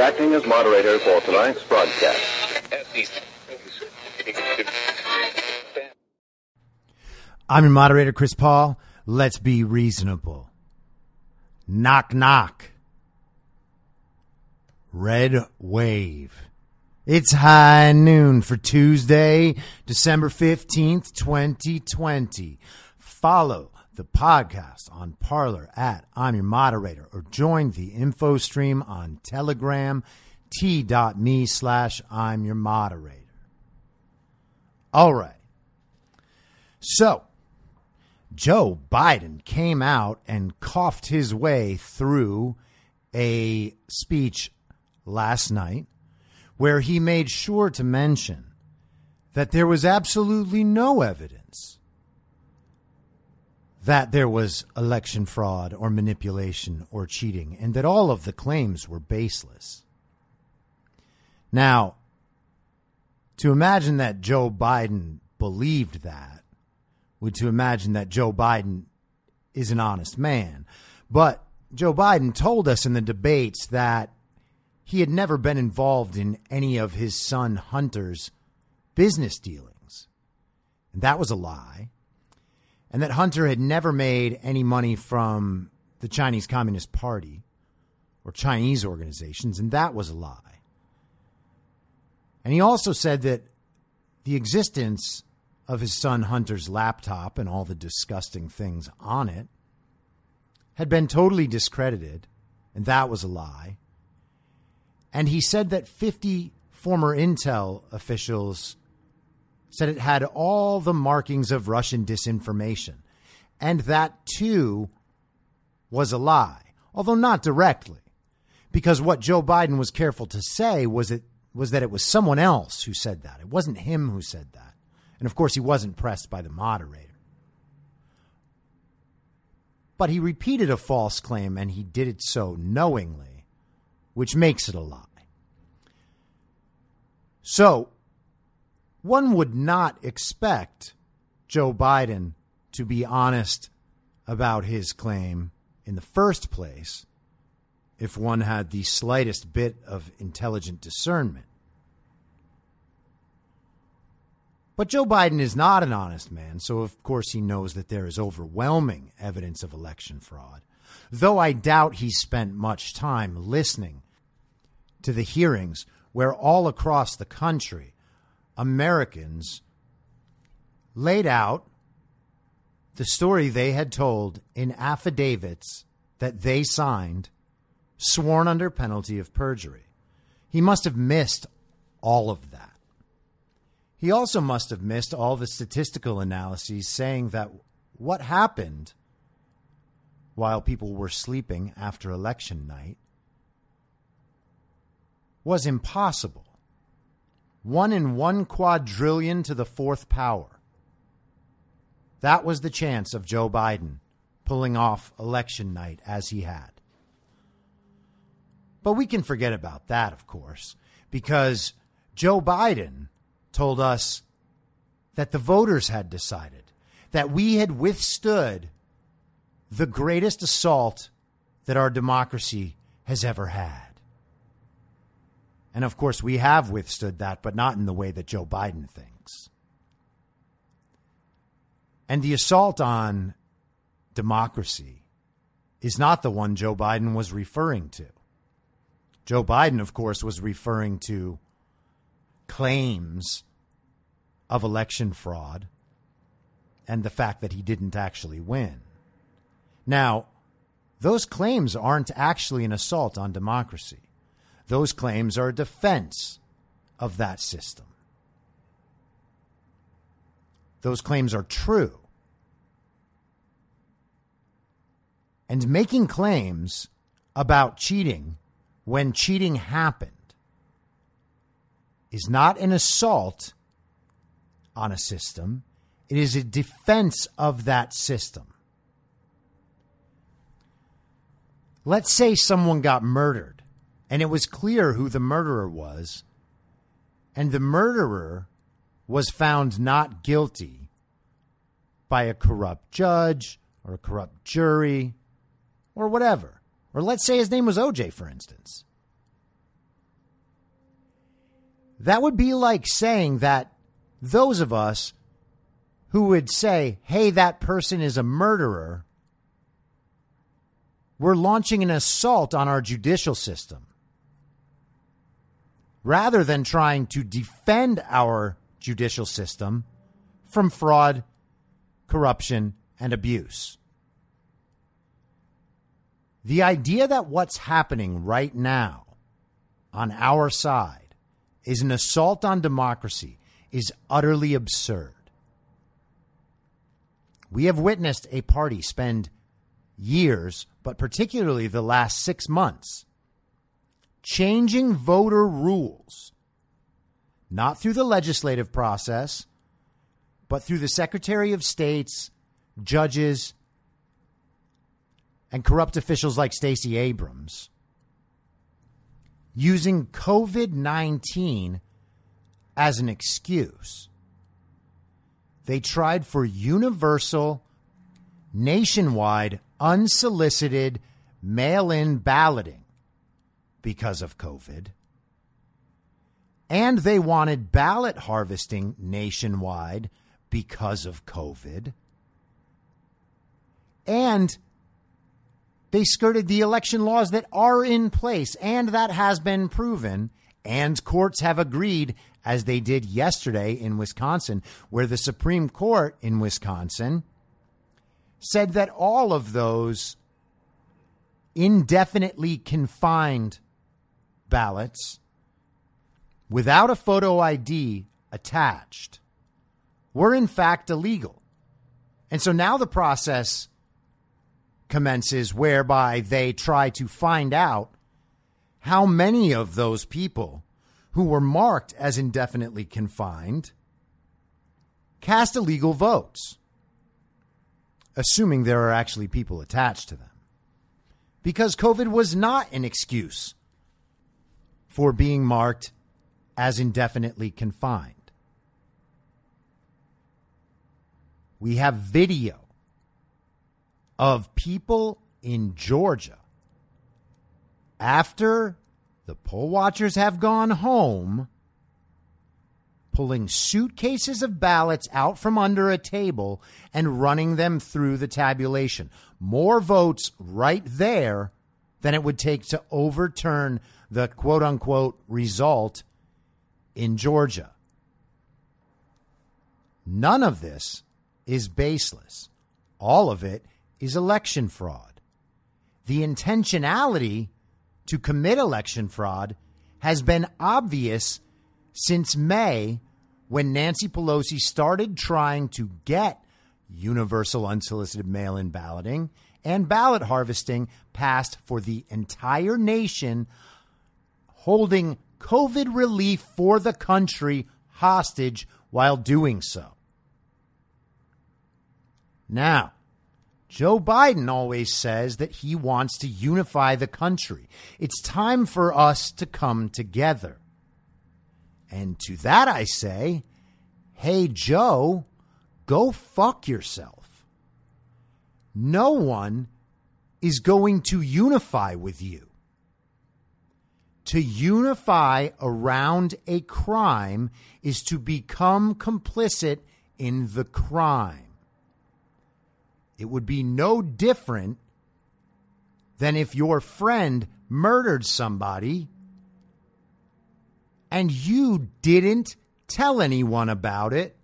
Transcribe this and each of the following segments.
Acting as moderator for tonight's broadcast. I'm your moderator, Chris Paul. Let's be reasonable. Knock, knock. Red Wave. It's high noon for Tuesday, December 15th, 2020. Follow the podcast on Parler at I'm Your Moderator or join the info stream on Telegram, t.me slash I'm Your Moderator. All right. So, Joe Biden came out and coughed his way through a speech last night where he made sure to mention that there was absolutely no evidence that there was election fraud or manipulation or cheating and that all of the claims were baseless. Now, to imagine that Joe Biden believed that would to imagine that Joe Biden is an honest man. But Joe Biden told us in the debates that he had never been involved in any of his son Hunter's business dealings. And that was a lie. And that Hunter had never made any money from the Chinese Communist Party or Chinese organizations, and that was a lie. And he also said that the existence of his son Hunter's laptop and all the disgusting things on it had been totally discredited, and that was a lie. And he said that 50 former Intel officials said it had all the markings of Russian disinformation. And that, too, was a lie, although not directly. Because what Joe Biden was careful to say was, it, was that it was someone else who said that. It wasn't him who said that. And of course, he wasn't pressed by the moderator. But he repeated a false claim, and he did it so knowingly, which makes it a lie. So, one would not expect Joe Biden to be honest about his claim in the first place if one had the slightest bit of intelligent discernment. But Joe Biden is not an honest man, so of course he knows that there is overwhelming evidence of election fraud. Though I doubt he spent much time listening to the hearings where all across the country Americans laid out the story they had told in affidavits that they signed, sworn under penalty of perjury. He must have missed all of that. He also must have missed all the statistical analyses saying that what happened while people were sleeping after election night was impossible. One in one quadrillion to the fourth power. That was the chance of Joe Biden pulling off election night as he had. But we can forget about that, of course, because Joe Biden told us that the voters had decided that we had withstood the greatest assault that our democracy has ever had. And of course, we have withstood that, but not in the way that Joe Biden thinks. And the assault on democracy is not the one Joe Biden was referring to. Joe Biden, of course, was referring to claims of election fraud and the fact that he didn't actually win. Now, those claims aren't actually an assault on democracy. Those claims are a defense of that system. Those claims are true. And making claims about cheating when cheating happened is not an assault on a system, it is a defense of that system. Let's say someone got murdered and it was clear who the murderer was, and the murderer was found not guilty by a corrupt judge or a corrupt jury or whatever. Or let's say his name was OJ, for instance. That would be like saying that those of us who would say, hey, that person is a murderer, we're launching an assault on our judicial system. Rather than trying to defend our judicial system from fraud, corruption, and abuse. The idea that what's happening right now on our side is an assault on democracy is utterly absurd. We have witnessed a party spend years, but particularly the last six months, changing voter rules, not through the legislative process, but through the Secretary of State's, judges, and corrupt officials like Stacey Abrams, using COVID 19 as an excuse they tried for universal, nationwide, unsolicited mail in balloting because of COVID. And they wanted ballot harvesting nationwide because of COVID. And they skirted the election laws that are in place and that has been proven and courts have agreed, as they did yesterday in Wisconsin, where the Supreme Court in Wisconsin said that all of those indefinitely confined ballots without a photo ID attached were in fact illegal. And so now the process commences whereby they try to find out how many of those people who were marked as indefinitely confined cast illegal votes, assuming there are actually people attached to them. Because COVID was not an excuse for being marked as indefinitely confined. We have video of people in Georgia after the poll watchers have gone home, pulling suitcases of ballots out from under a table and running them through the tabulation. More votes right there than it would take to overturn the quote unquote result in Georgia. None of this is baseless. All of it is election fraud. The intentionality to commit election fraud has been obvious since May when Nancy Pelosi started trying to get universal unsolicited mail in balloting and ballot harvesting passed for the entire nation, holding COVID relief for the country hostage while doing so. Now, Joe Biden always says that he wants to unify the country. It's time for us to come together. And to that I say, hey, Joe, go fuck yourself. No one is going to unify with you. To unify around a crime is to become complicit in the crime. It would be no different than if your friend murdered somebody and you didn't tell anyone about it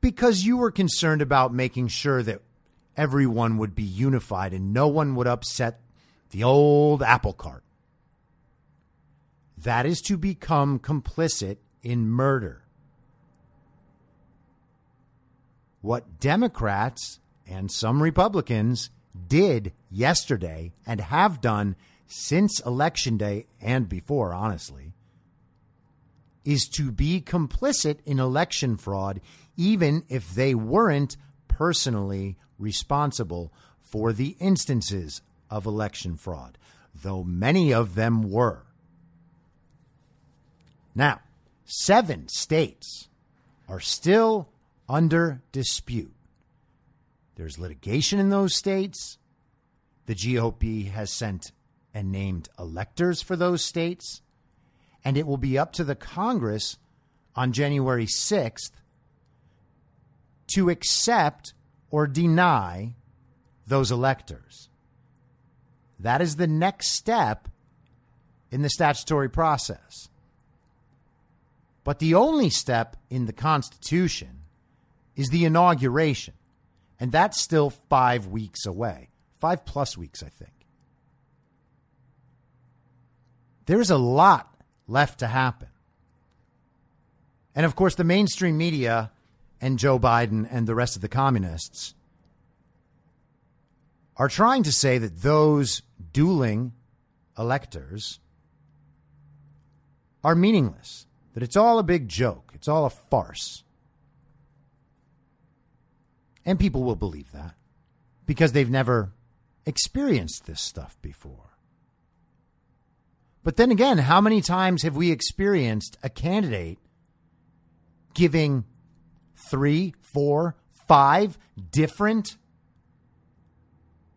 because you were concerned about making sure that everyone would be unified and no one would upset the old apple cart. That is to become complicit in murder. What Democrats and some Republicans did yesterday and have done since Election Day and before, honestly, is to be complicit in election fraud, even if they weren't personally responsible for the instances of election fraud, though many of them were. Now, seven states are still under dispute. There's litigation in those states. The GOP has sent and named electors for those states. And it will be up to the Congress on January 6th to accept or deny those electors. That is the next step in the statutory process. But the only step in the Constitution is the inauguration. And that's still five weeks away, five plus weeks, I think. There's a lot left to happen. And of course, the mainstream media and Joe Biden and the rest of the communists are trying to say that those dueling electors are meaningless, that it's all a big joke, it's all a farce. And people will believe that because they've never experienced this stuff before. But then again, how many times have we experienced a candidate giving three, four, five different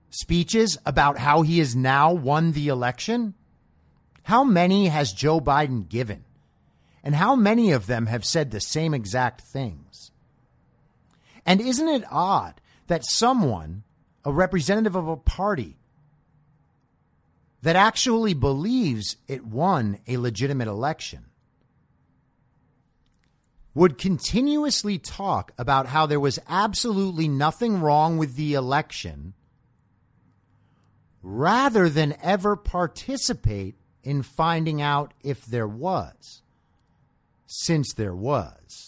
speeches about how he has now won the election? How many has Joe Biden given? And how many of them have said the same exact things? And isn't it odd that someone, a representative of a party, that actually believes it won a legitimate election, would continuously talk about how there was absolutely nothing wrong with the election rather than ever participate in finding out if there was, since there was.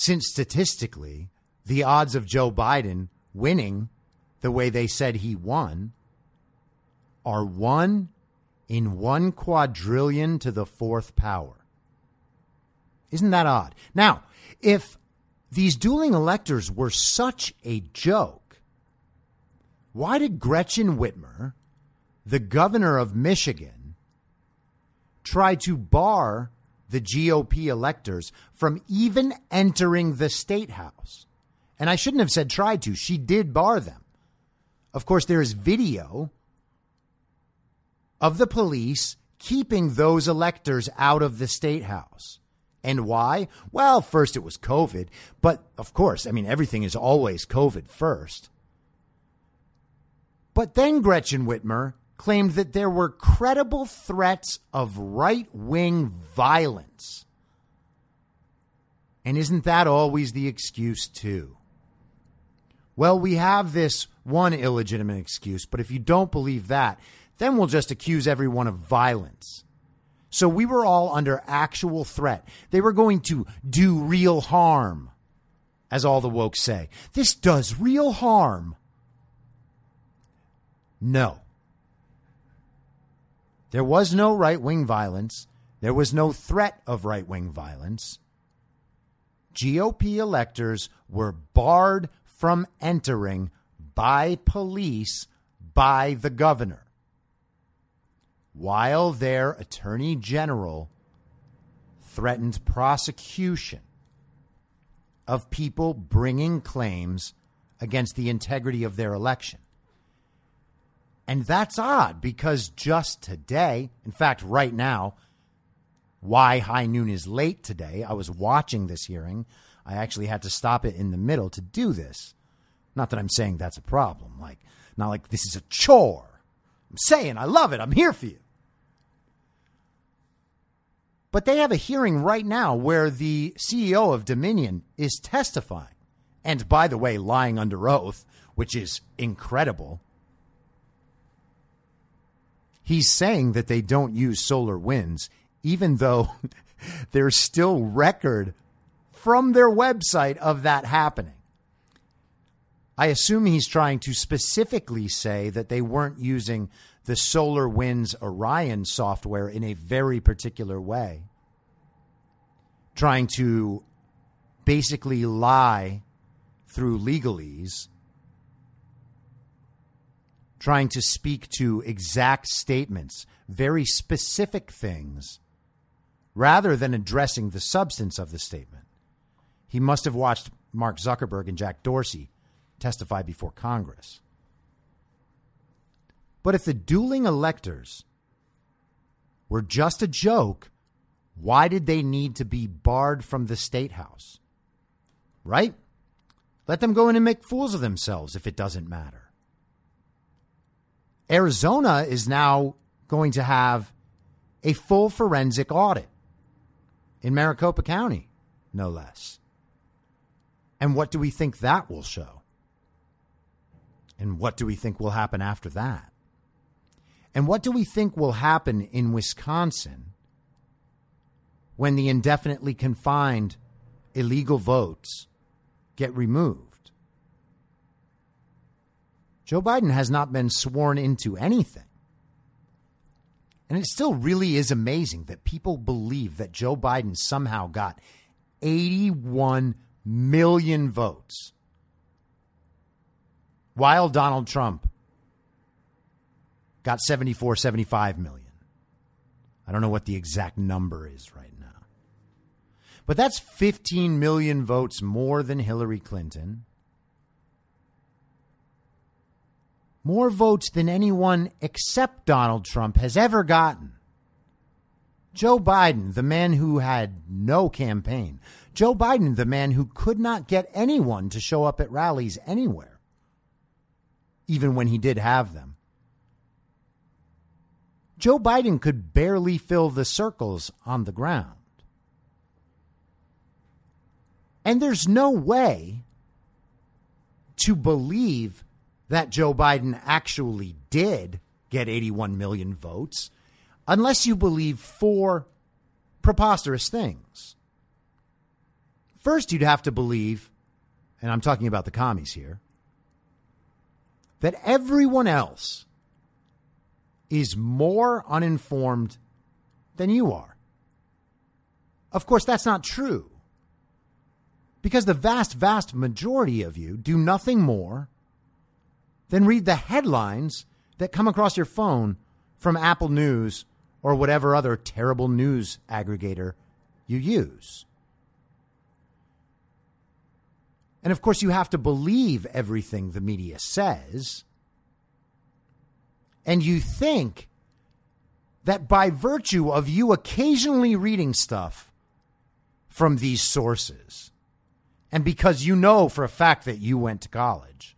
Since statistically, the odds of Joe Biden winning the way they said he won are one in one quadrillion to the fourth power. Isn't that odd? Now, if these dueling electors were such a joke, why did Gretchen Whitmer, the governor of Michigan, try to bar the GOP electors from even entering the state house? And I shouldn't have said tried to. She did bar them. Of course, there is video of the police keeping those electors out of the state house. And why? Well, first it was COVID, but of course, I mean, everything is always COVID first. But then Gretchen Whitmer claimed that there were credible threats of right wing violence. And isn't that always the excuse, too? Well, we have this one illegitimate excuse, but if you don't believe that, then we'll just accuse everyone of violence. So we were all under actual threat. They were going to do real harm, as all the woke say. This does real harm. No. There was no right wing violence. There was no threat of right wing violence. GOP electors were barred from entering by police by the governor while their attorney general threatened prosecution of people bringing claims against the integrity of their election. And that's odd because just today, in fact, right now, why High Noon is late today, I was watching this hearing. I actually had to stop it in the middle to do this. Not that I'm saying that's a problem. Like, not like this is a chore. I'm saying I love it. I'm here for you. But they have a hearing right now where the CEO of Dominion is testifying. And by the way, lying under oath, which is incredible. He's saying that they don't use solar winds, even though there's still record from their website of that happening. I assume he's trying to specifically say that they weren't using the Solar Winds Orion software in a very particular way, trying to basically lie through legalese, trying to speak to exact statements, very specific things, rather than addressing the substance of the statement. He must have watched Mark Zuckerberg and Jack Dorsey testify before Congress. But if the dueling electors were just a joke, why did they need to be barred from the state house? Right? Let them go in and make fools of themselves if it doesn't matter. Arizona is now going to have a full forensic audit in Maricopa County, no less. And what do we think that will show? And what do we think will happen after that? And what do we think will happen in Wisconsin when the indefinitely confined illegal votes get removed? Joe Biden has not been sworn into anything. And it still really is amazing that people believe that Joe Biden somehow got 81 million votes while Donald Trump got 74, 75 million. I don't know what the exact number is right now. But that's 15 million votes more than Hillary Clinton. More votes than anyone except Donald Trump has ever gotten. Joe Biden, the man who had no campaign. Joe Biden, the man who could not get anyone to show up at rallies anywhere, even when he did have them. Joe Biden could barely fill the circles on the ground. And there's no way to believe that Joe Biden actually did get 81 million votes unless you believe four preposterous things. First, you'd have to believe, and I'm talking about the commies here, that everyone else is more uninformed than you are. Of course, that's not true. Because the vast, vast majority of you do nothing more than read the headlines that come across your phone from Apple News or whatever other terrible news aggregator you use. And of course, you have to believe everything the media says. And you think that by virtue of you occasionally reading stuff from these sources, and because you know for a fact that you went to college,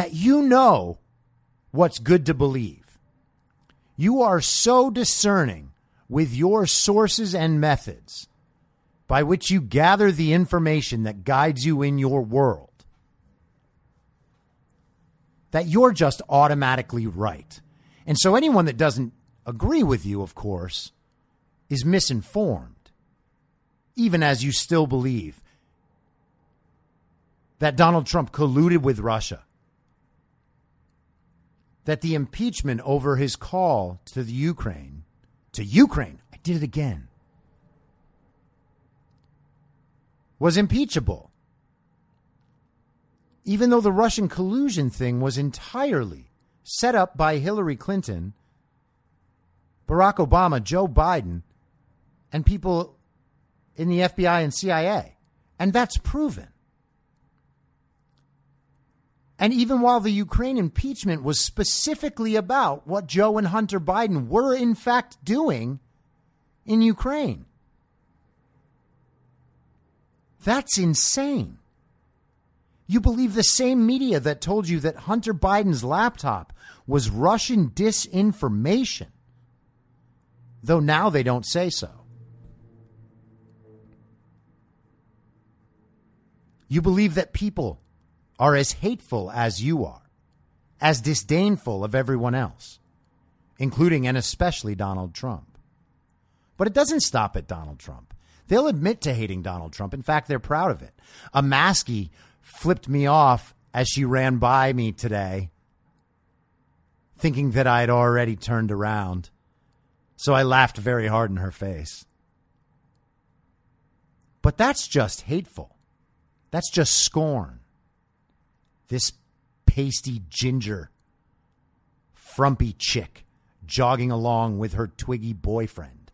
that you know what's good to believe. You are so discerning with your sources and methods by which you gather the information that guides you in your world that you're just automatically right. And so anyone that doesn't agree with you, of course, is misinformed, even as you still believe that Donald Trump colluded with Russia that the impeachment over his call to the Ukraine, to Ukraine, I did it again, was impeachable. Even though the Russian collusion thing was entirely set up by Hillary Clinton, Barack Obama, Joe Biden, and people in the FBI and CIA. And that's proven. And even while the Ukraine impeachment was specifically about what Joe and Hunter Biden were in fact doing in Ukraine, that's insane. You believe the same media that told you that Hunter Biden's laptop was Russian disinformation, though now they don't say so. You believe that people are as hateful as you are, as disdainful of everyone else, including and especially Donald Trump. But it doesn't stop at Donald Trump. They'll admit to hating Donald Trump. In fact, they're proud of it. A Maskey flipped me off as she ran by me today, thinking that I had already turned around. So I laughed very hard in her face. But that's just hateful. That's just scorn. This pasty ginger, frumpy chick jogging along with her twiggy boyfriend.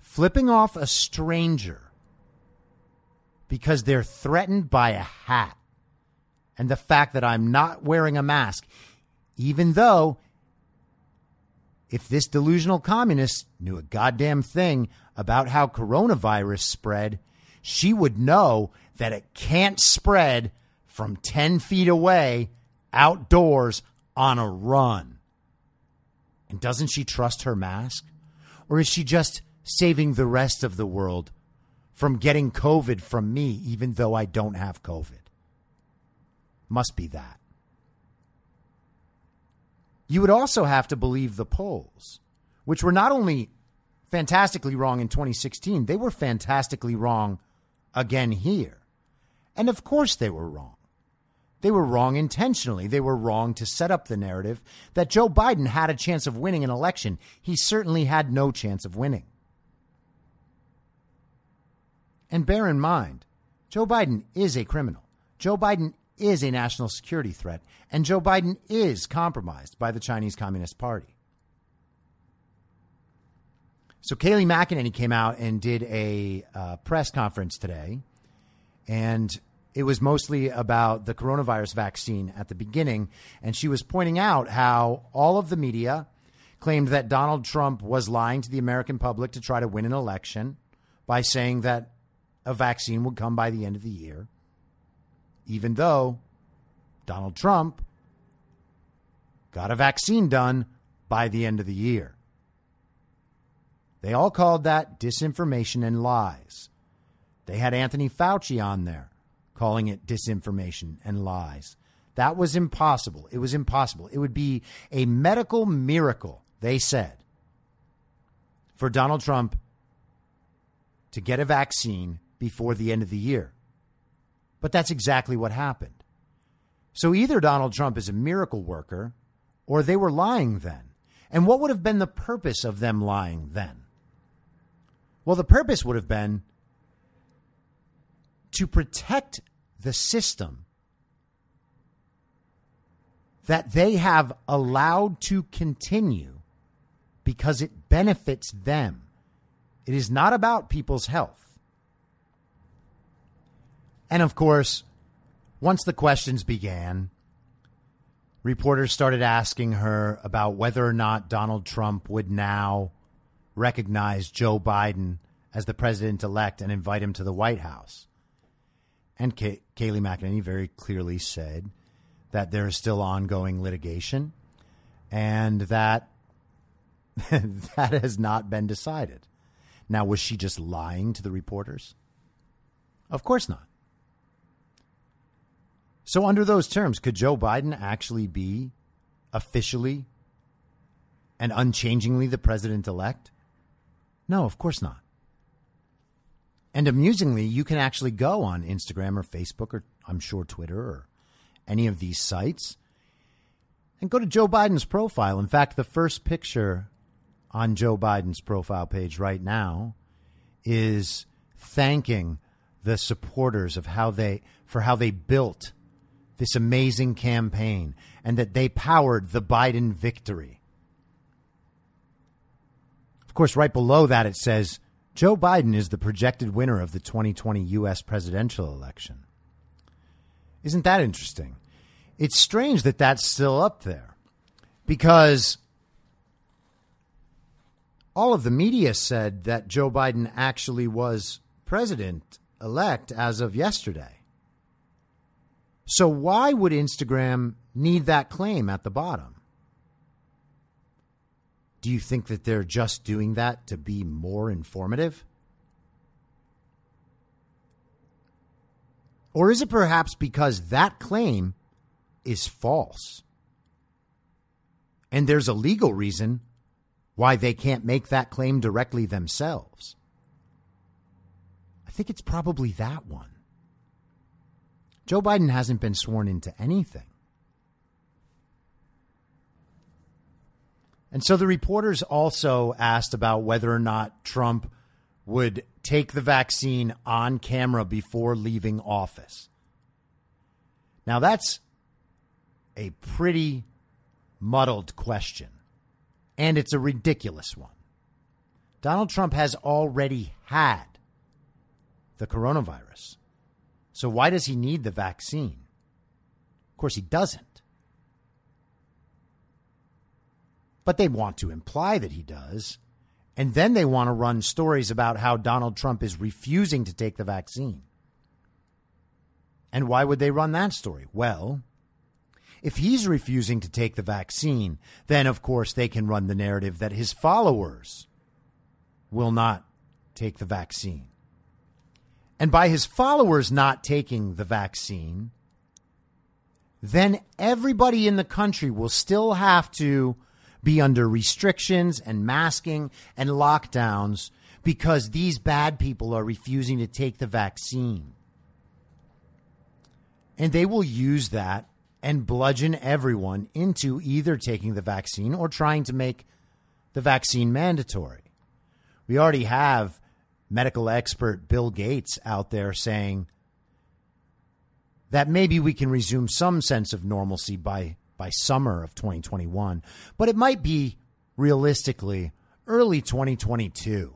Flipping off a stranger because they're threatened by a hat and the fact that I'm not wearing a mask, even though if this delusional communist knew a goddamn thing about how coronavirus spread, she would know that it can't spread from 10 feet away outdoors on a run. And doesn't she trust her mask? Or is she just saving the rest of the world from getting COVID from me, even though I don't have COVID? Must be that. You would also have to believe the polls, which were not only fantastically wrong in 2016, they were fantastically wrong again here. And of course they were wrong. They were wrong intentionally. They were wrong to set up the narrative that Joe Biden had a chance of winning an election. He certainly had no chance of winning. And bear in mind, Joe Biden is a criminal. Joe Biden is a national security threat, and Joe Biden is compromised by the Chinese Communist Party. So Kayleigh McEnany came out and did a uh, press conference today, and it was mostly about the coronavirus vaccine at the beginning. And she was pointing out how all of the media claimed that Donald Trump was lying to the American public to try to win an election by saying that a vaccine would come by the end of the year even though Donald Trump got a vaccine done by the end of the year. They all called that disinformation and lies. They had Anthony Fauci on there calling it disinformation and lies. That was impossible. It was impossible. It would be a medical miracle, they said, for Donald Trump to get a vaccine before the end of the year. But that's exactly what happened. So either Donald Trump is a miracle worker or they were lying then. And what would have been the purpose of them lying then? Well, the purpose would have been to protect the system that they have allowed to continue because it benefits them. It is not about people's health. And of course, once the questions began, reporters started asking her about whether or not Donald Trump would now recognize Joe Biden as the president elect and invite him to the White House. And Kay- Kayleigh McEnany very clearly said that there is still ongoing litigation and that that has not been decided. Now, was she just lying to the reporters? Of course not. So, under those terms, could Joe Biden actually be officially and unchangingly the president elect? No, of course not. And amusingly, you can actually go on Instagram or Facebook or I'm sure Twitter or any of these sites and go to Joe Biden's profile. In fact, the first picture on Joe Biden's profile page right now is thanking the supporters of how they for how they built this amazing campaign and that they powered the Biden victory. Of course, right below that, it says Joe Biden is the projected winner of the 2020 U.S. presidential election. Isn't that interesting? It's strange that that's still up there because all of the media said that Joe Biden actually was president elect as of yesterday. So why would Instagram need that claim at the bottom? Do you think that they're just doing that to be more informative? Or is it perhaps because that claim is false? And there's a legal reason why they can't make that claim directly themselves. I think it's probably that one. Joe Biden hasn't been sworn into anything. And so the reporters also asked about whether or not Trump would take the vaccine on camera before leaving office. Now, that's a pretty muddled question, and it's a ridiculous one. Donald Trump has already had the coronavirus. So, why does he need the vaccine? Of course, he doesn't. But they want to imply that he does. And then they want to run stories about how Donald Trump is refusing to take the vaccine. And why would they run that story? Well, if he's refusing to take the vaccine, then of course they can run the narrative that his followers will not take the vaccine. And by his followers not taking the vaccine, then everybody in the country will still have to be under restrictions and masking and lockdowns because these bad people are refusing to take the vaccine. And they will use that and bludgeon everyone into either taking the vaccine or trying to make the vaccine mandatory. We already have medical expert Bill Gates out there saying that maybe we can resume some sense of normalcy by by summer of 2021, but it might be realistically early 2022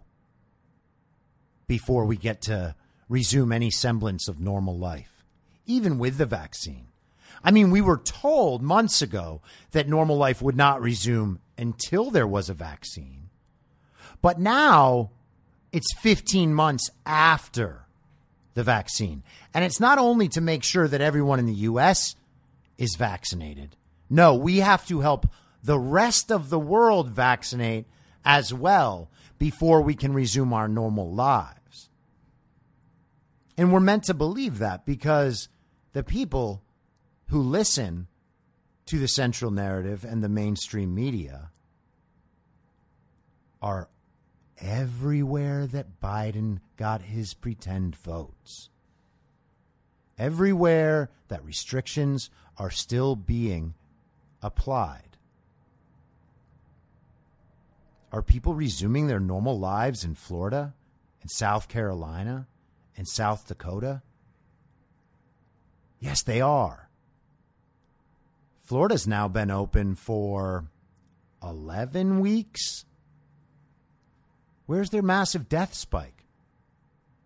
before we get to resume any semblance of normal life, even with the vaccine. I mean, we were told months ago that normal life would not resume until there was a vaccine. But now it's 15 months after the vaccine. And it's not only to make sure that everyone in the U.S. is vaccinated, no, we have to help the rest of the world vaccinate as well before we can resume our normal lives. And we're meant to believe that because the people who listen to the central narrative and the mainstream media are everywhere that Biden got his pretend votes. Everywhere that restrictions are still being applied. Are people resuming their normal lives in Florida, in South Carolina, in South Dakota? Yes, they are. Florida's now been open for 11 weeks. Where's their massive death spike?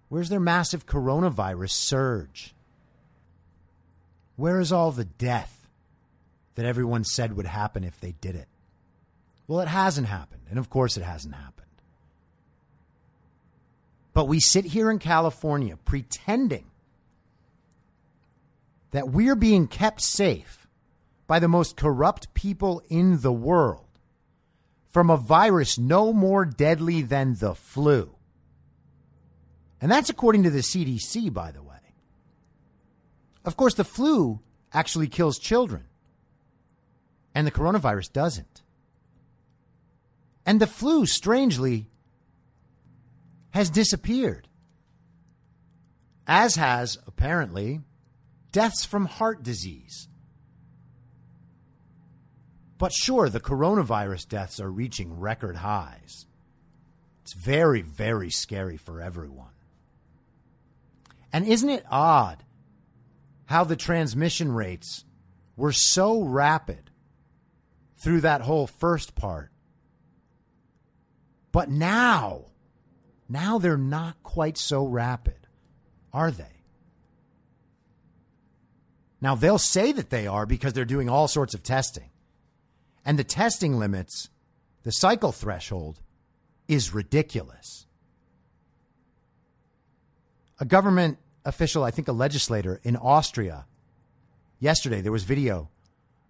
Where's their massive coronavirus surge? Where is all the death? That everyone said would happen if they did it. Well, it hasn't happened. And of course, it hasn't happened. But we sit here in California pretending that we're being kept safe by the most corrupt people in the world from a virus no more deadly than the flu. And that's according to the CDC, by the way. Of course, the flu actually kills children and the coronavirus doesn't. And the flu, strangely, has disappeared, as has, apparently, deaths from heart disease. But sure, the coronavirus deaths are reaching record highs. It's very, very scary for everyone. And isn't it odd how the transmission rates were so rapid through that whole first part. But now, now they're not quite so rapid, are they? Now, they'll say that they are because they're doing all sorts of testing. And the testing limits, the cycle threshold, is ridiculous. A government official, I think a legislator in Austria, yesterday, there was video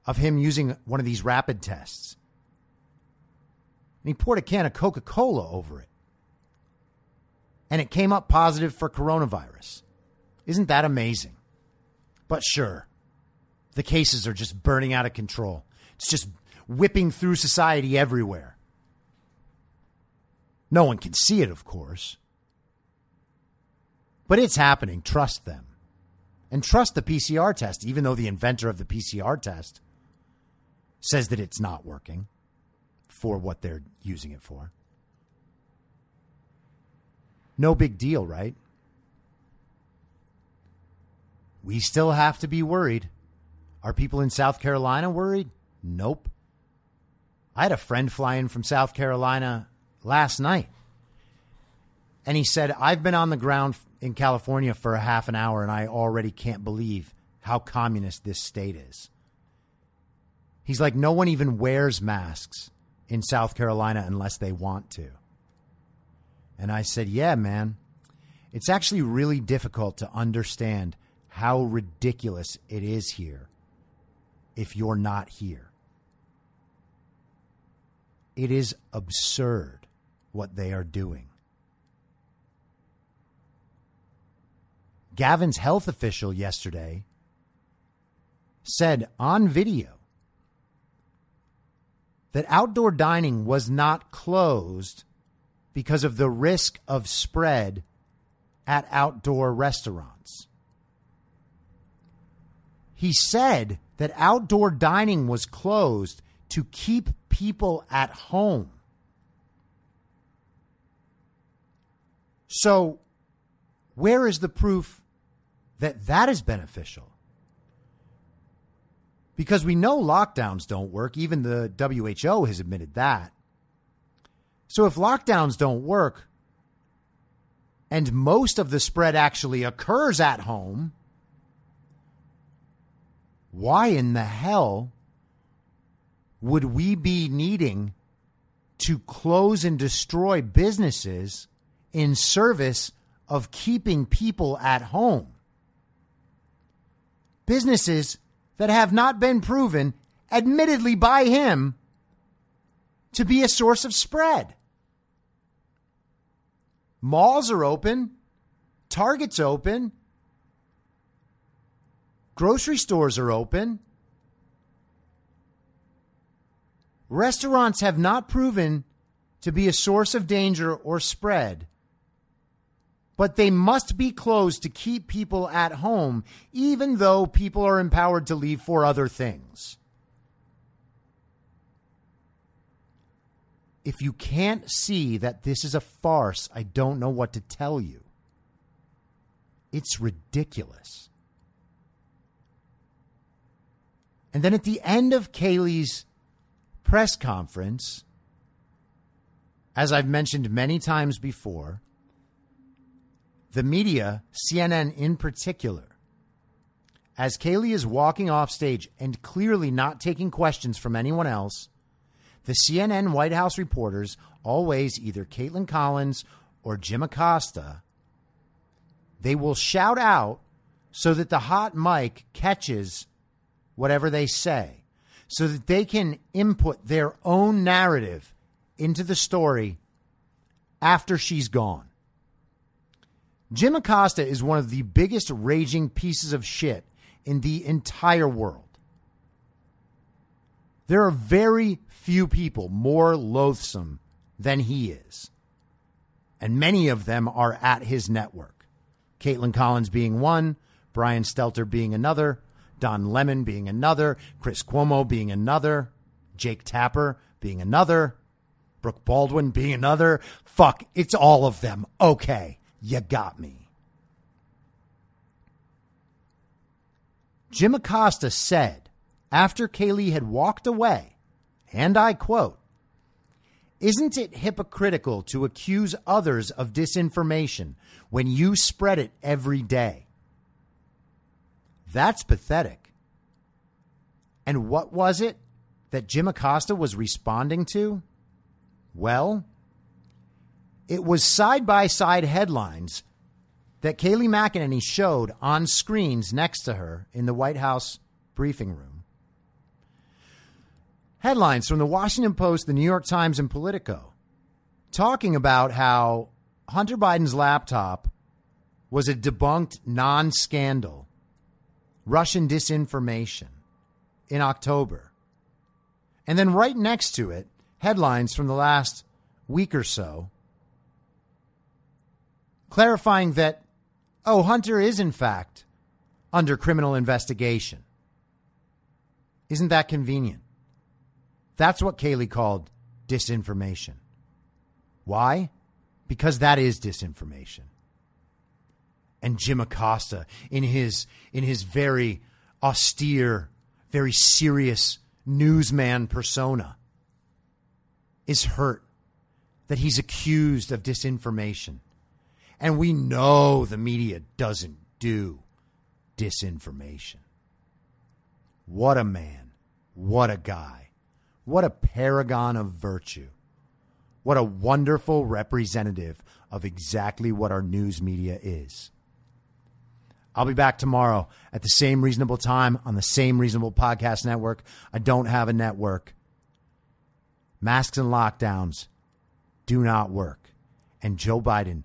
of him using one of these rapid tests. And he poured a can of Coca Cola over it. And it came up positive for coronavirus. Isn't that amazing? But sure, the cases are just burning out of control. It's just whipping through society everywhere. No one can see it, of course. But it's happening. Trust them. And trust the PCR test, even though the inventor of the PCR test says that it's not working for what they're using it for. No big deal, right? We still have to be worried. Are people in South Carolina worried? Nope. I had a friend fly in from South Carolina last night. And he said, I've been on the ground in California for a half an hour and I already can't believe how communist this state is. He's like, no one even wears masks in South Carolina unless they want to. And I said, yeah, man. It's actually really difficult to understand how ridiculous it is here if you're not here. It is absurd what they are doing. Gavin's health official yesterday said on video that outdoor dining was not closed because of the risk of spread at outdoor restaurants. He said that outdoor dining was closed to keep people at home. So, where is the proof that that is beneficial? Because we know lockdowns don't work. Even the WHO has admitted that. So, if lockdowns don't work and most of the spread actually occurs at home, why in the hell would we be needing to close and destroy businesses in service of keeping people at home? Businesses that have not been proven, admittedly by him, to be a source of spread. Malls are open, Target's open, Grocery stores are open. Restaurants have not proven to be a source of danger or spread, but they must be closed to keep people at home, even though people are empowered to leave for other things. If you can't see that this is a farce, I don't know what to tell you. It's ridiculous. And then at the end of Kayleigh's press conference, as I've mentioned many times before, the media, CNN in particular, as Kayleigh is walking off stage and clearly not taking questions from anyone else, the CNN White House reporters, always either Kaitlan Collins or Jim Acosta, they will shout out so that the hot mic catches whatever they say so that they can input their own narrative into the story after she's gone. Jim Acosta is one of the biggest raging pieces of shit in the entire world. There are very few people more loathsome than he is. And many of them are at his network. Kaitlan Collins being one, Brian Stelter being another, Don Lemon being another, Chris Cuomo being another, Jake Tapper being another, Brooke Baldwin being another. Fuck, it's all of them. Okay, you got me. Jim Acosta said after Kayleigh had walked away, and I quote, Isn't it hypocritical to accuse others of disinformation when you spread it every day? That's pathetic. And what was it that Jim Acosta was responding to? Well, it was side by side headlines that Kayleigh McEnany showed on screens next to her in the White House briefing room. Headlines from the Washington Post, the New York Times, and Politico talking about how Hunter Biden's laptop was a debunked non scandal Russian disinformation in October. And then right next to it, headlines from the last week or so clarifying that, oh, Hunter is in fact under criminal investigation. Isn't that convenient? That's what Kayleigh called disinformation. Why? because that is disinformation. And Jim Acosta, in his in his very austere, very serious newsman persona, is hurt that he's accused of disinformation. And we know the media doesn't do disinformation. What a man. What a guy. What a paragon of virtue. What a wonderful representative of exactly what our news media is. I'll be back tomorrow at the same reasonable time on the same reasonable podcast network. I don't have a network. Masks and lockdowns do not work. And Joe Biden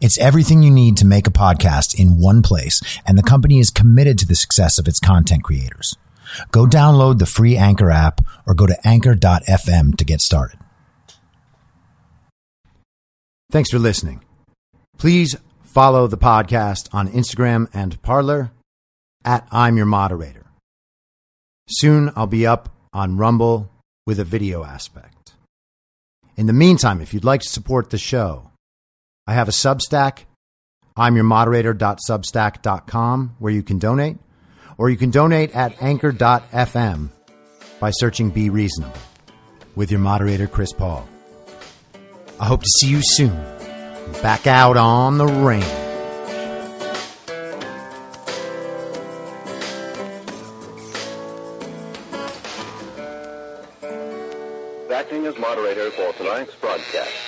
It's everything you need to make a podcast in one place, and the company is committed to the success of its content creators. Go download the free Anchor app or go to anchor.fm to get started. Thanks for listening. Please follow the podcast on Instagram and Parler at I'm Your Moderator. Soon I'll be up on Rumble with a video aspect. In the meantime, if you'd like to support the show, I have a Substack, I'm your moderator.substack.com, where you can donate or you can donate at anchor.fm by searching Be Reasonable with your moderator, Chris Paul. I hope to see you soon. Back out on the range. Acting as moderator for tonight's broadcast.